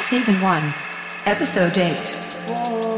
Season 1. Episode 8.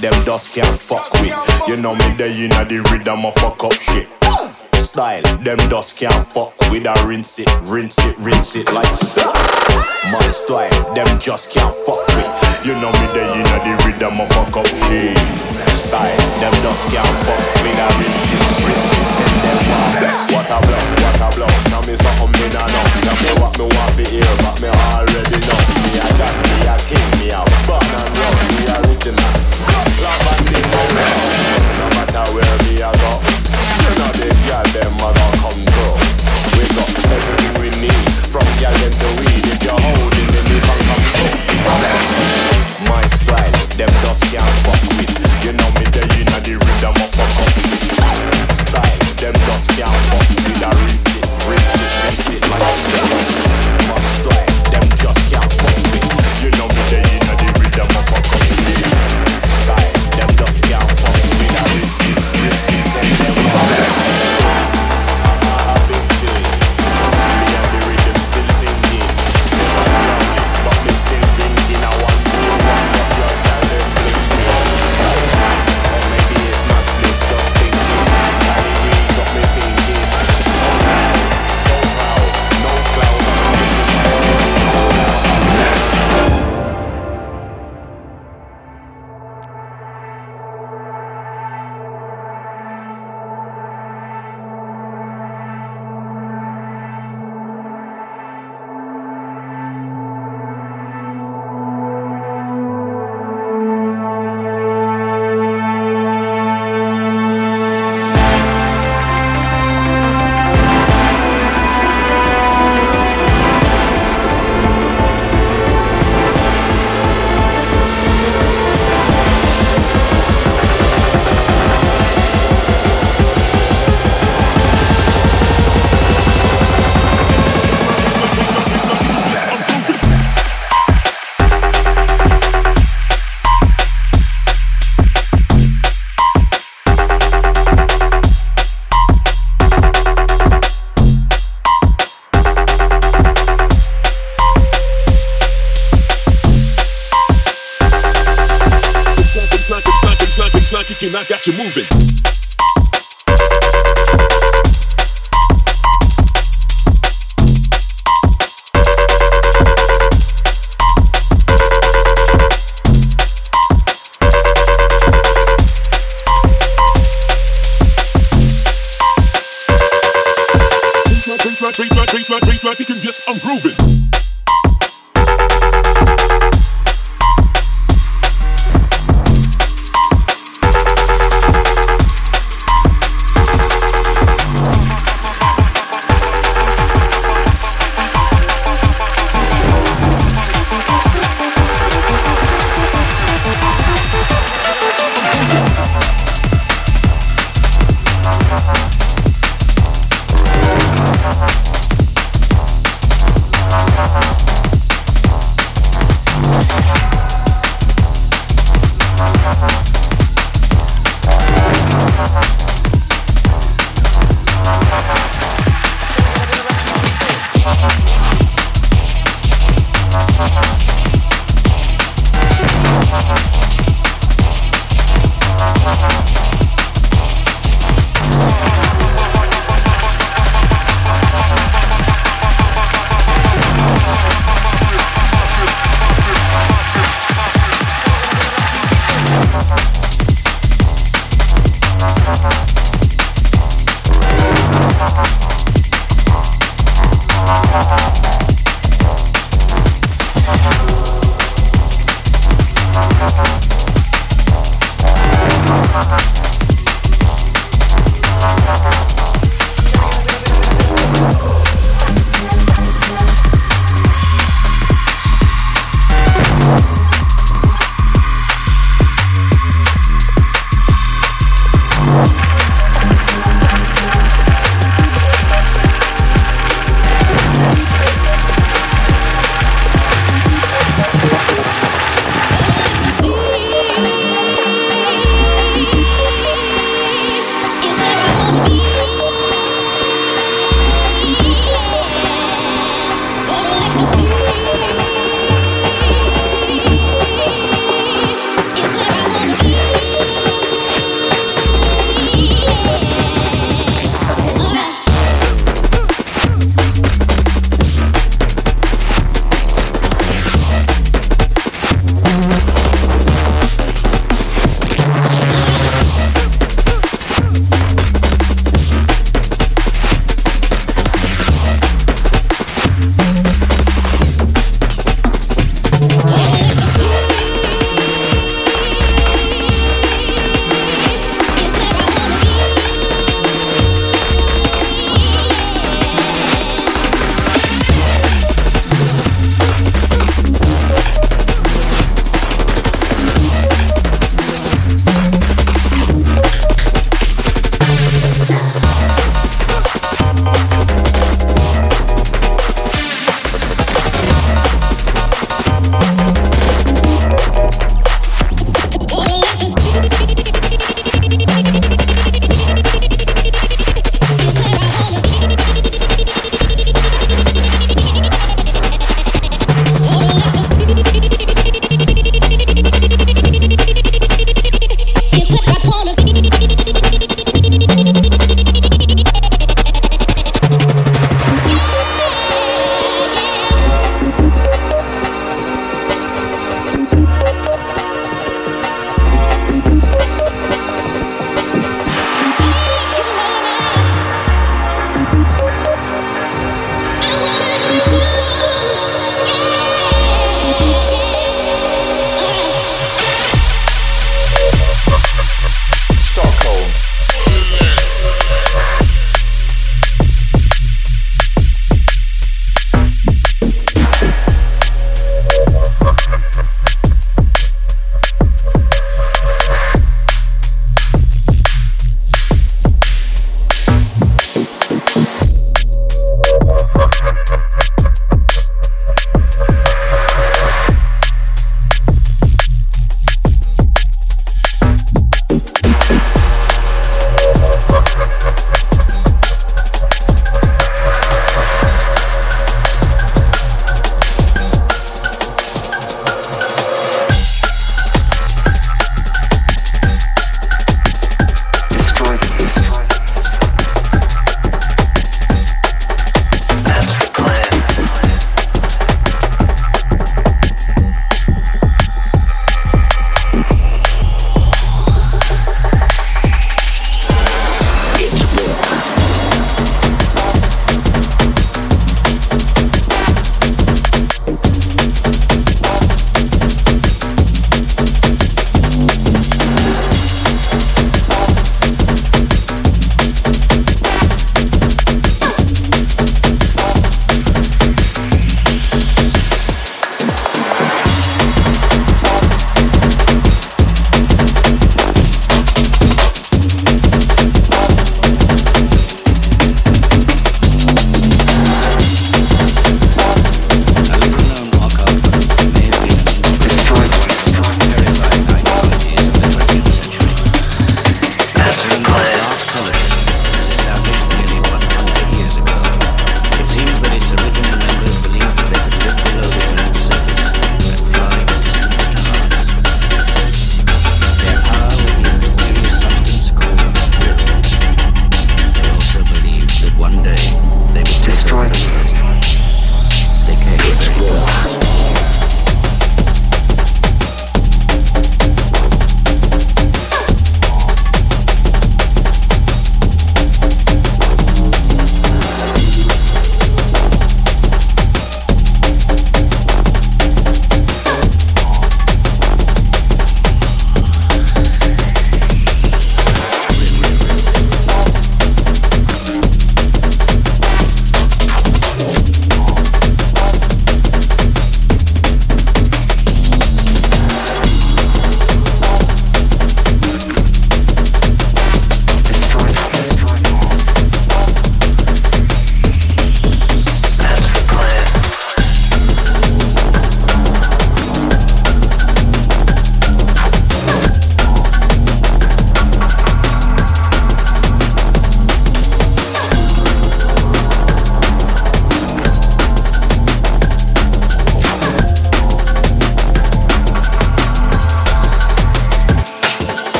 them dust can't fuck with. You know me, they in the rhythm of fuck up shit. Style, them dust can't fuck with. I rinse it, rinse it, rinse it like style. My style, them just can't fuck with. You know me, they in the rhythm of fuck up shit. Style, them dust can't fuck with. I rinse it, rinse it. What a blow, what a blow. Now me something me know. Now me what me want but me already know. Me a god, me a king, me a born and me. Love and me No matter where me them a. We got everything we need, from to weed. If you're holding can come through. My style, them just can't fuck with. You know me, they inna the rhythm of a. Style them just can't fuck with a rinse it, rinse it, rinse it.